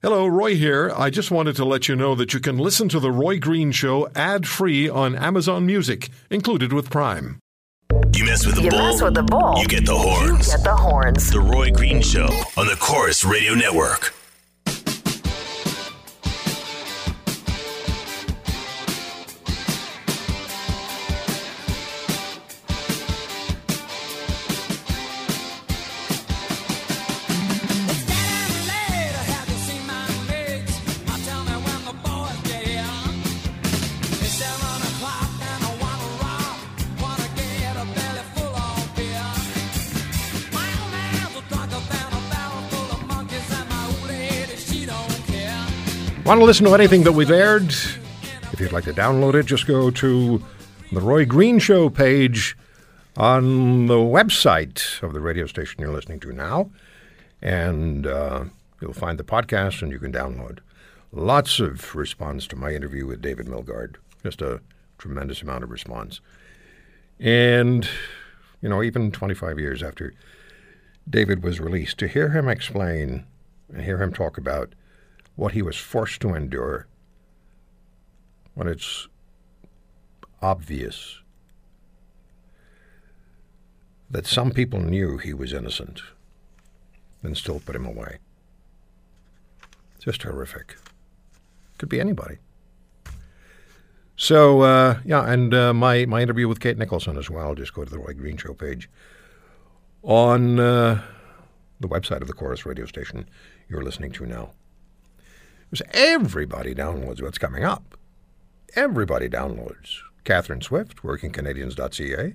Hello, Roy here. I just wanted to let you know that you can listen to The Roy Green Show ad free on Amazon Music, included with Prime. You mess with the You bull, mess with the bull, you get the horns. You get the horns. The Roy Green Show on the Corus Radio Network. Want to listen to anything that we've aired? If you'd like to download it, just go to the Roy Green Show page on the website of the radio station you're listening to now, and uh, you'll find the podcast and you can download. Lots of response to my interview with David Milgaard. Just a tremendous amount of response. And, you know, even 25 years after David was released, to hear him explain and hear him talk about what he was forced to endure when it's obvious that some people knew he was innocent and still put him away. Just horrific. Could be anybody. So, uh, yeah, and uh, my, my interview with Kate Nicholson as well. Just go to the Roy Green Show page on uh, the website of the Corus radio station you're listening to now. Because everybody downloads what's coming up. Everybody downloads. Catherine Swift, workingcanadians.ca.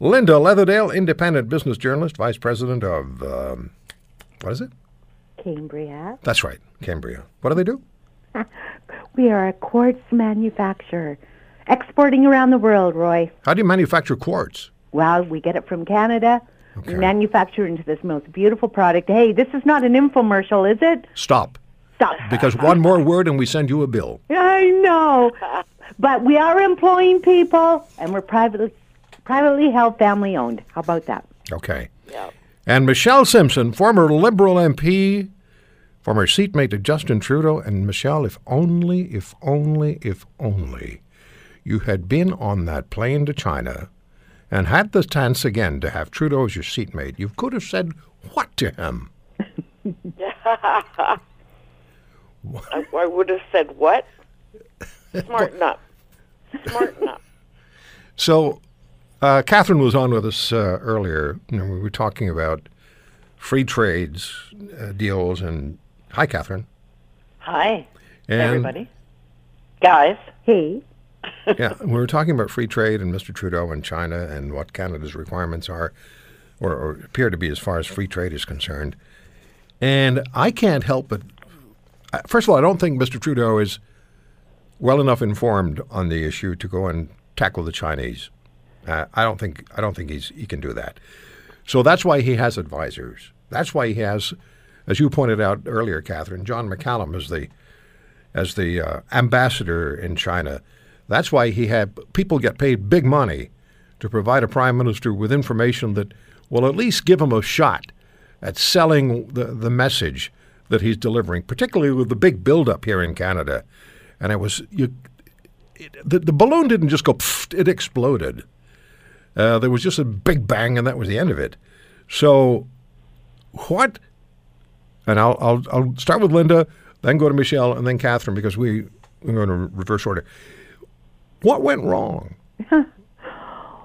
Linda Leatherdale, independent business journalist, vice president of, um, what is it? Cambria. That's right, Cambria. What do they do? We are a quartz manufacturer, exporting around the world, Roy. How do you manufacture quartz? Well, we get it from Canada. Okay. We manufacture into this most beautiful product. Hey, this is not an infomercial, is it? Stop. Stop. Because one more word and we send you a bill. I know. But we are employing people, and we're privately, privately held, family owned. How about that? Okay. And Michelle Simson, former Liberal MP, former seatmate to Justin Trudeau. And Michelle, if only, if only, if only you had been on that plane to China and had the chance again to have Trudeau as your seatmate, you could have said what to him? I, I would have said what? Smarten up. Smarten up. So, uh, Catherine was on with us uh, earlier. You know, we were talking about free trades uh, deals. And hi, Catherine. Hi, And, everybody. Guys. Hey, yeah, we were talking about free trade and Mr. Trudeau and China and what Canada's requirements are, or, or appear to be as far as free trade is concerned. And I can't help but, first of all, I don't think Mr. Trudeau is well enough informed on the issue to go and tackle the Chinese. Uh, I don't think I don't think he's he can do that. So that's why he has advisors. That's why he has, as you pointed out earlier, Catherine, John McCallum as the as the uh, ambassador in China. That's why he had people get paid big money to provide a prime minister with information that will at least give him a shot at selling the, the message that he's delivering, particularly with the big buildup here in Canada. And it was you, it, the, the balloon didn't just go; pfft, it exploded. Uh, there was just a big bang, and that was the end of it. So, what? And I'll I'll, I'll start with Linda, then go to Michelle, and then Catherine because we we're going to reverse order. What went wrong?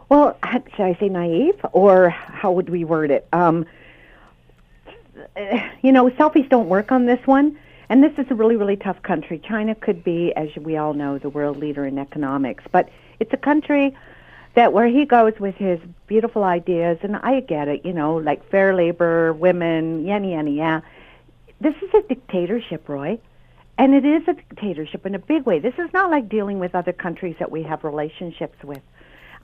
Well, should I say naive, or how would we word it? Um, Uh, you know, selfies don't work on this one. And this is a really, really tough country. China could be, as we all know, the world leader in economics, but it's a country that where he goes with his beautiful ideas, and I get it, you know, like fair labor, women, yeah, yeah, yeah. This is a dictatorship, Roy. And it is a dictatorship in a big way. This is not like dealing with other countries that we have relationships with.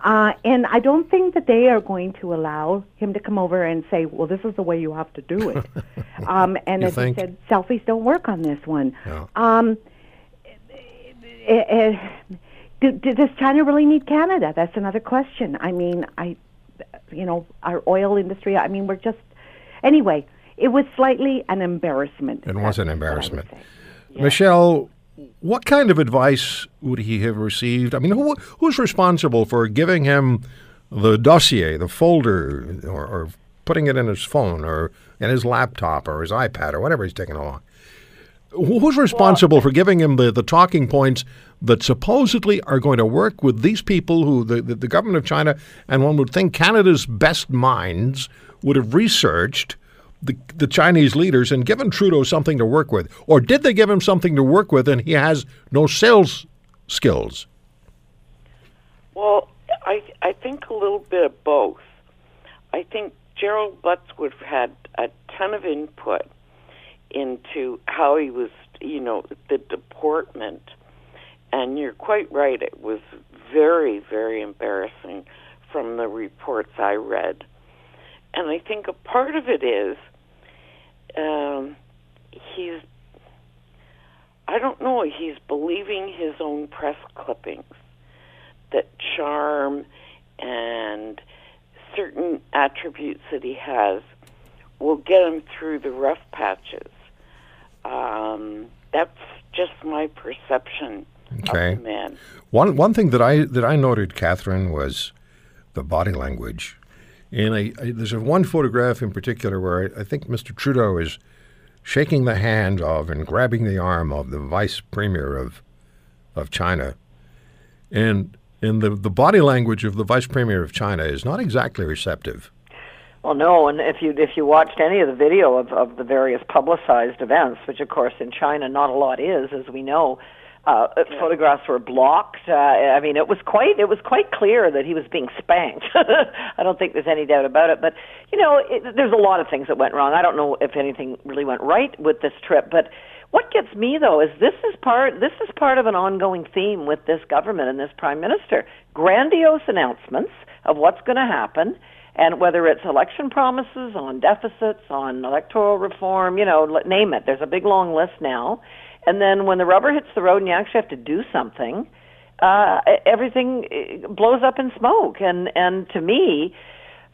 Uh, and I don't think that they are going to allow him to come over and say, well, this is the way you have to do it. um, and You as think? he said, selfies don't work on this one. Yeah. Um, eh, do, do, does China really need Canada? That's another question. I mean, I, you know, our oil industry. I mean, we're just anyway. it was slightly an embarrassment. It was an what I would embarrassment. say. Michelle, what kind of advice would he have received? I mean, who, who's responsible for giving him the dossier, the folder, or, or putting it in his phone or in his laptop or his iPad or whatever he's taking along? Who's responsible for giving him the, the talking points that supposedly are going to work with these people who the, the, the government of China and one would think Canada's best minds would have researched the, the Chinese leaders and given Trudeau something to work with? Or did they give him something to work with and he has no sales skills? Well, I I think a little bit of both. I think Gerald Butts would have had a ton of input into how he was, you know, the deportment. And you're quite right; it was very, very embarrassing from the reports I read. And I think a part of it is um, he's. I don't know. He's believing his own press clippings that charm and certain attributes that he has will get him through the rough patches. Um, that's just my perception Okay. of the man. One one thing that I that I noted, Catherine, was the body language. And I, I, there's one photograph in particular where I, I think Mr. Trudeau is shaking the hand of and grabbing the arm of the vice premier of of China, and and the the body language of the vice premier of China is not exactly receptive. Well, no, and if you if you watched any of the video of, of the various publicized events, which of course in China not a lot is, as we know, uh, photographs were blocked. Uh, I mean, it was quite it was quite clear that he was being spanked. I don't think there's any doubt about it. But you know, it, there's a lot of things that went wrong. I don't know if anything really went right with this trip, but. What gets me though is this is part this is part of an ongoing theme with this government and this prime minister. Grandiose announcements of what's going to happen, and whether it's election promises on deficits, on electoral reform, you know, name it. There's a big long list now. And then when the rubber hits the road and you actually have to do something, uh, everything eh, blows up in smoke. And and to me,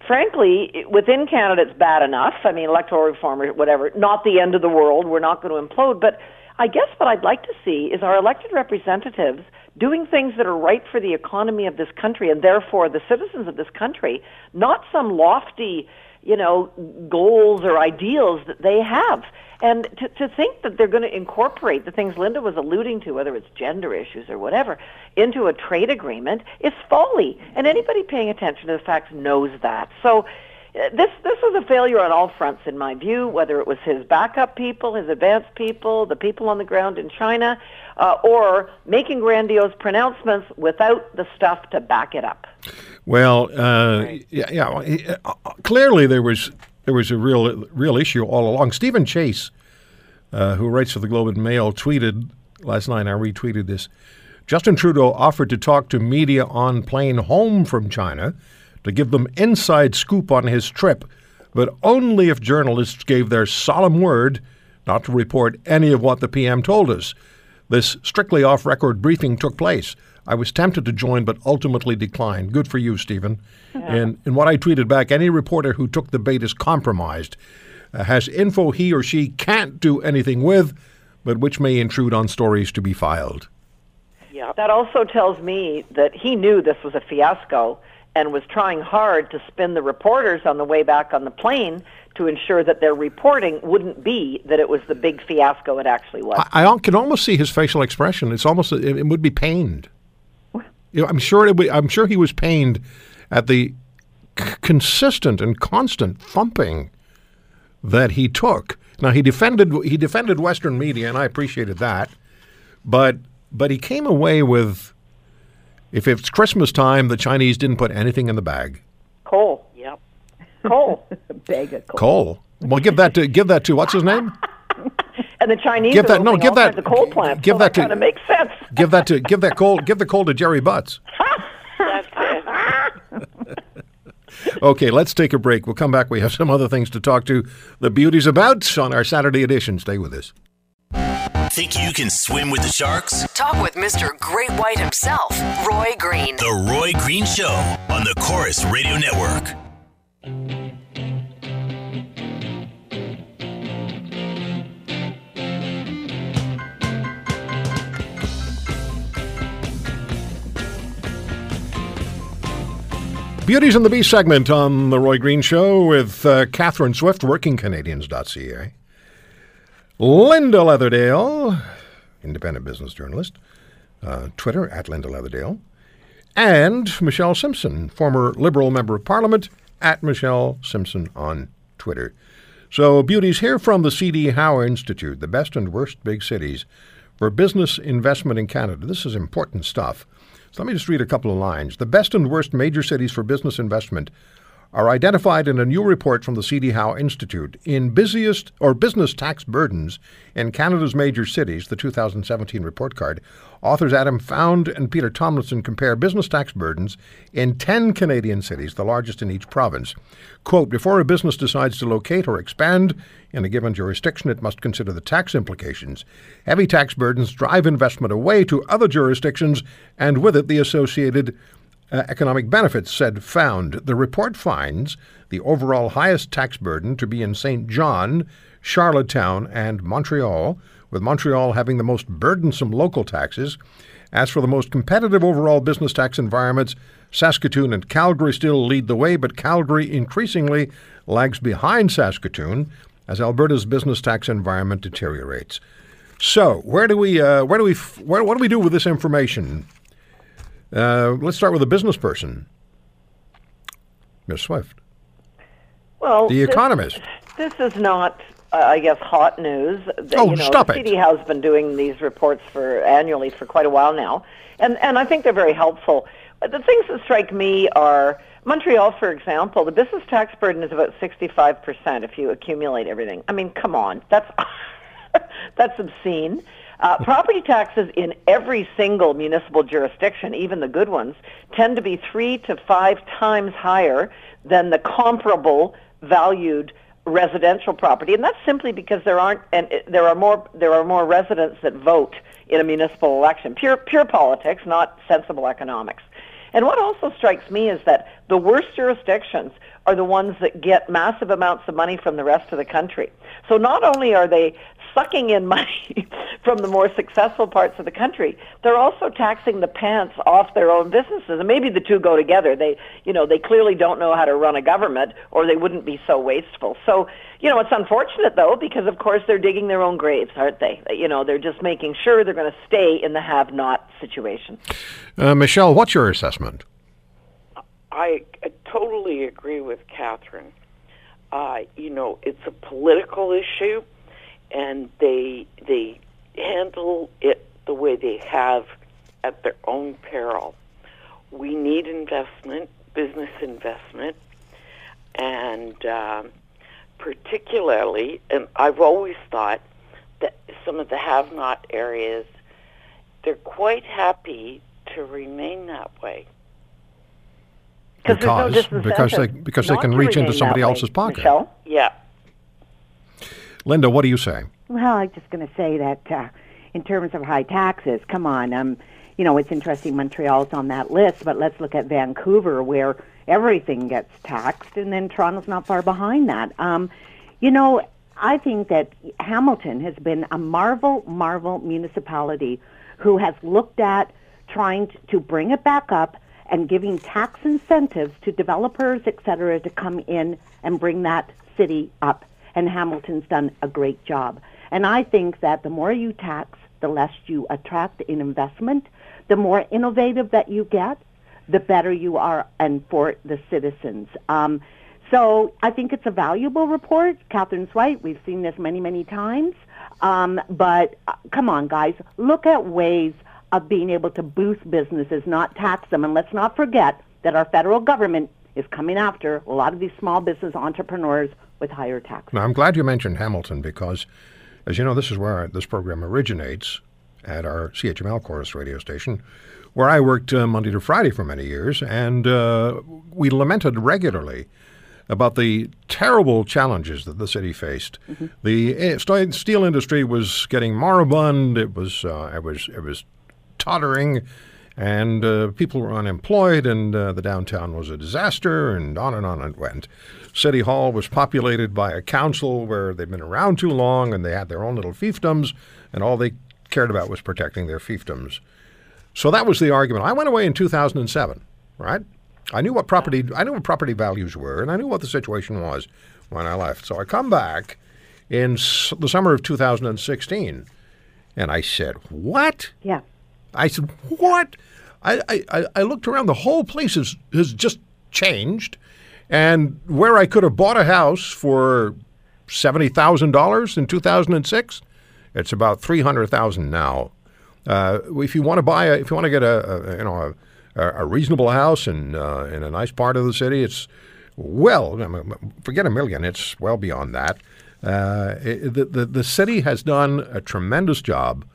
frankly, within Canada, it's bad enough. I mean, electoral reform or whatever, not the end of the world. We're not going to implode. But I guess what I'd like to see is our elected representatives doing things that are right for the economy of this country and therefore the citizens of this country, not some lofty, you know, goals or ideals that they have. And to, to think that they're going to incorporate the things Linda was alluding to, whether it's gender issues or whatever, into a trade agreement is folly. And anybody paying attention to the facts knows that. So this this was a failure on all fronts, in my view. Whether it was his backup people, his advanced people, the people on the ground in China, uh, or making grandiose pronouncements without the stuff to back it up. Well, uh, yeah, yeah. well, he- uh, Clearly, there was there was a real real issue all along. Stephen Chase, uh, who writes for the Globe and Mail, tweeted last night. I retweeted this. Justin Trudeau offered to talk to media on plane home from China to give them inside scoop on his trip, but only if journalists gave their solemn word not to report any of what the PM told us. This strictly off record briefing took place. I was tempted to join, but ultimately declined. Good for you, Stephen. And, and what I tweeted back any reporter who took the bait is compromised, uh, has info he or she can't do anything with, but which may intrude on stories to be filed. Yeah. That also tells me that he knew this was a fiasco and was trying hard to spin the reporters on the way back on the plane to ensure that their reporting wouldn't be that it was the big fiasco it actually was. I, I can almost see his facial expression. It's almost it, it would be pained. You know, I'm sure it would, I'm sure he was pained at the c- consistent and constant thumping that he took. Now he defended he defended Western media, and I appreciated that. But but he came away with, if it's Christmas time, the Chinese didn't put anything in the bag. coal. Yep. Coal. Bag of coal. Coal. Well, give that to give that to what's his name? and the Chinese Give are that- no, give that- kinds of coal plant. give so that to- kind of makes sense. Give that to give that coal give the coal to Jerry Butts. That's it. Okay, let's take a break. We'll come back. We have some other things to talk to the beauties about on our Saturday edition. Stay with us. Think you can swim with the sharks? Talk with Mr. Great White himself, Roy Green. The Roy Green Show on the Corus Radio Network. Beauties in the Beast segment on The Roy Green Show with uh, Catherine Swift, workingcanadians.ca. Linda Leatherdale, independent business journalist, uh, Twitter at Linda Leatherdale, and Michelle Simson, former Liberal Member of Parliament, at Michelle Simson on Twitter. So, beauties here from the C.D. Howe Institute, the best and worst big cities for business investment in Canada. This is important stuff. So let me just read a couple of lines. The best and worst major cities for business investment are identified in a new report from the C.D. Howe Institute. In busiest or business tax burdens in Canada's major cities, the 2017 report card, authors Adam Found and Peter Tomlinson compare business tax burdens in 10 Canadian cities, the largest in each province. Quote, before a business decides to locate or expand in a given jurisdiction, it must consider the tax implications. Heavy tax burdens drive investment away to other jurisdictions and with it the associated uh, economic benefits, said Found. The report finds the overall highest tax burden to be in St. John, Charlottetown, and Montreal, with Montreal having the most burdensome local taxes. As for the most competitive overall business tax environments, Saskatoon and Calgary still lead the way, but Calgary increasingly lags behind Saskatoon as Alberta's business tax environment deteriorates. So, where do we, uh, where do we, where, what do we do with this information? Uh, let's start with a business person, Ms. Swift. Well, The this- Economist. This, is not, uh, I guess, hot news. Oh, you know, stop it. CD Howe's been doing these reports for annually for quite a while now, and and I think they're very helpful. Uh, The things that strike me are Montreal, for example. The business tax burden is about sixty-five percent if you accumulate everything. I mean, come on, that's that's obscene. Uh, property taxes in every single municipal jurisdiction, even the good ones, tend to be three to five times higher than the comparable valued residential property, and that's simply because there aren't and there are more there are more residents that vote in a municipal election. Pure pure politics, not sensible economics. And what also strikes me is that the worst jurisdictions are the ones that get massive amounts of money from the rest of the country. So not only are they sucking in money from the more successful parts of the country, they're also taxing the pants off their own businesses. And maybe the two go together. They, you know, they clearly don't know how to run a government or they wouldn't be so wasteful. So, you know, it's unfortunate though because of course they're digging their own graves, aren't they? You know, they're just making sure they're going to stay in the have-not situation. Uh, Michelle, what's your assessment? I totally agree with Catherine. Uh, you know, it's a political issue, and they they handle it the way they have at their own peril. We need investment, business investment, and um, particularly, and I've always thought that some of the have-not areas, they're quite happy to remain that way. Because there's no because they disincentive because they can reach into somebody that way. else's pocket. Michelle? Yeah. Linda, what do you say? Well, I'm just going to say that uh, in terms of high taxes, come on. Um, you know, it's interesting Montreal's on that list, but let's look at Vancouver, where everything gets taxed, and then Toronto's not far behind that. Um, you know, I think that Hamilton has been a marvel, marvel municipality who has looked at trying to bring it back up and giving tax incentives to developers, et cetera, to come in and bring that city up. And Hamilton's done a great job. And I think that the more you tax, the less you attract in investment, the more innovative that you get, the better you are and for the citizens. Um, so I think it's a valuable report. Catherine's right. We've seen this many, many times. Um, but uh, come on, guys, look at ways of being able to boost businesses, not tax them. And let's not forget that our federal government is coming after a lot of these small business entrepreneurs with higher taxes. Now, I'm glad you mentioned Hamilton because, as you know, this is where this program originates at our CHML Corus radio station, where I worked uh, Monday to Friday for many years, and uh, we lamented regularly about the terrible challenges that the city faced. The eh, st- steel industry was getting moribund. It was uh, it was it was tottering, and uh, people were unemployed, and uh, the downtown was a disaster, and on and on it went. City Hall was populated by a council where they'd been around too long, and they had their own little fiefdoms, and all they cared about was protecting their fiefdoms. So that was the argument. I went away in 2007, right? I knew what property I knew what property values were, and I knew what the situation was when I left. So I come back in s- the summer of 2016, and I said, "What?" Yeah. I said, "What?" I, I, I- looked around. The whole place has has just changed, and where I could have bought a house for seventy thousand dollars in two thousand and six, it's about three hundred thousand now. Uh, if you want to buy a, if you want to get a, a you know a, a reasonable house in uh, in a nice part of the city, it's well forget a million. It's well beyond that. Uh, it, the, the the city has done a tremendous job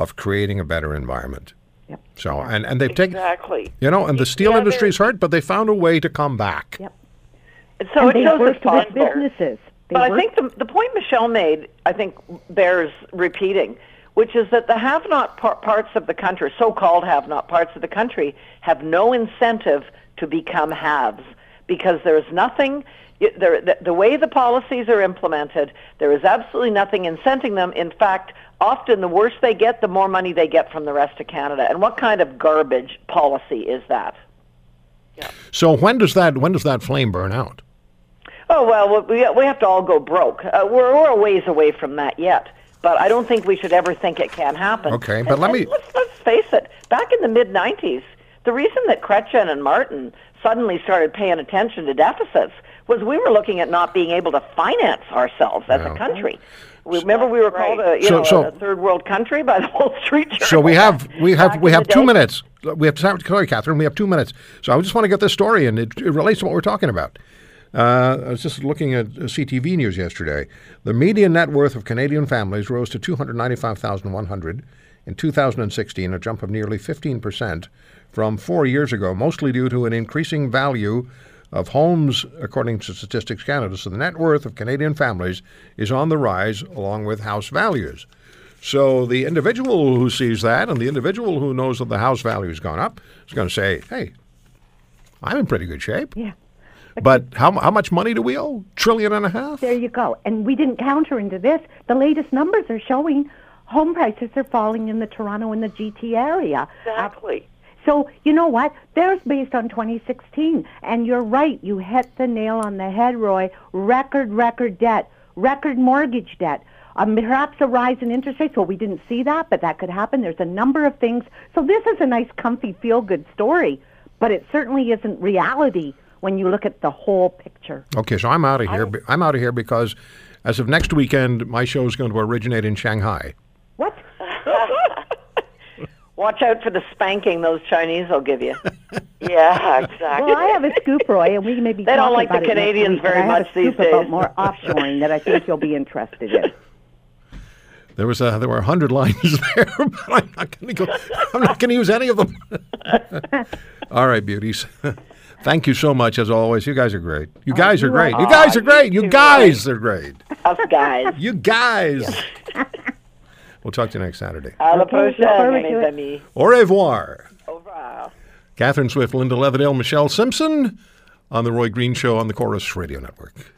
of creating a better environment. Yep. So and and they've taken Exactly. you know and the steel Yeah, industry's hurt, but they found a way to come back. Yep. So and it shows worked it's with businesses. They But I think the, the point Michelle made, I think, bears repeating, which is that the have-not par- parts of the country, so-called have-not parts of the country, have no incentive to become haves because there is nothing. The, the way the policies are implemented, there is absolutely nothing incenting them. In fact, often the worse they get, the more money they get from the rest of Canada. And what kind of garbage policy is that? So when does that when does that flame burn out? Oh well, we we have to all go broke. Uh, we're we're a ways away from that yet, but I don't think we should ever think it can happen. Okay, but And- let me- let's let's face it. Back in the mid '90s, the reason that Chrétien and Martin suddenly started paying attention to deficits was we were looking at not being able to finance ourselves as Yeah. a country. Remember, we were called a you So- know so- a third world country by the Wall Street Journal. So we have we have we have two day. minutes. We have time. To sorry, Catherine. We have two minutes. So I just want to get this story, and it, it relates to what we're talking about. Uh, I was just looking at uh, CTV news yesterday. The median net worth of Canadian families rose to two hundred ninety-five thousand one hundred in 2016, a jump of nearly 15 percent from four years ago, mostly due to an increasing value of homes, according to Statistics Canada. So the net worth of Canadian families is on the rise, along with house values. So the individual who sees that and the individual who knows that the house value has gone up is going to say, hey, I'm in pretty good shape. yeah. But how, how much money do we owe? Trillion and a half? There you go. And we didn't counter into this. The latest numbers are showing home prices are falling in the Toronto and the GT area. Exactly. So, you know what? There's based on 2016. And you're right. You hit the nail on the head, Roy. Record, record debt, record mortgage debt. Um, perhaps a rise in interest rates. Well, we didn't see that, but that could happen. There's a number of things. So this is a nice, comfy, feel-good story, but it certainly isn't reality when you look at the whole picture. Okay, so I'm out of here. I'm out of here because as of next weekend, my show is going to originate in Shanghai. What? Watch out for the spanking those Chinese will give you. Yeah, exactly. Well, I have a scoop, Roy, and we may be They don't like the about it next Canadians week, very much a scoop these about days. more offshoring that I think you'll be interested in. There was a, there were a hundred lines there, but I'm not going to go. I'm not going to use any of them. All right, beauties. Thank you so much, as always. You guys are great. You oh, guys are you great. are- You guys are great. you You guys are great. Us guys. You guys. We'll talk to you next Saturday. À la prochaine, mes amis. Au revoir. Au revoir. Catherine Swift, Linda Leatherdale, Michelle Simson on The Roy Green Show on the Corus Radio Network.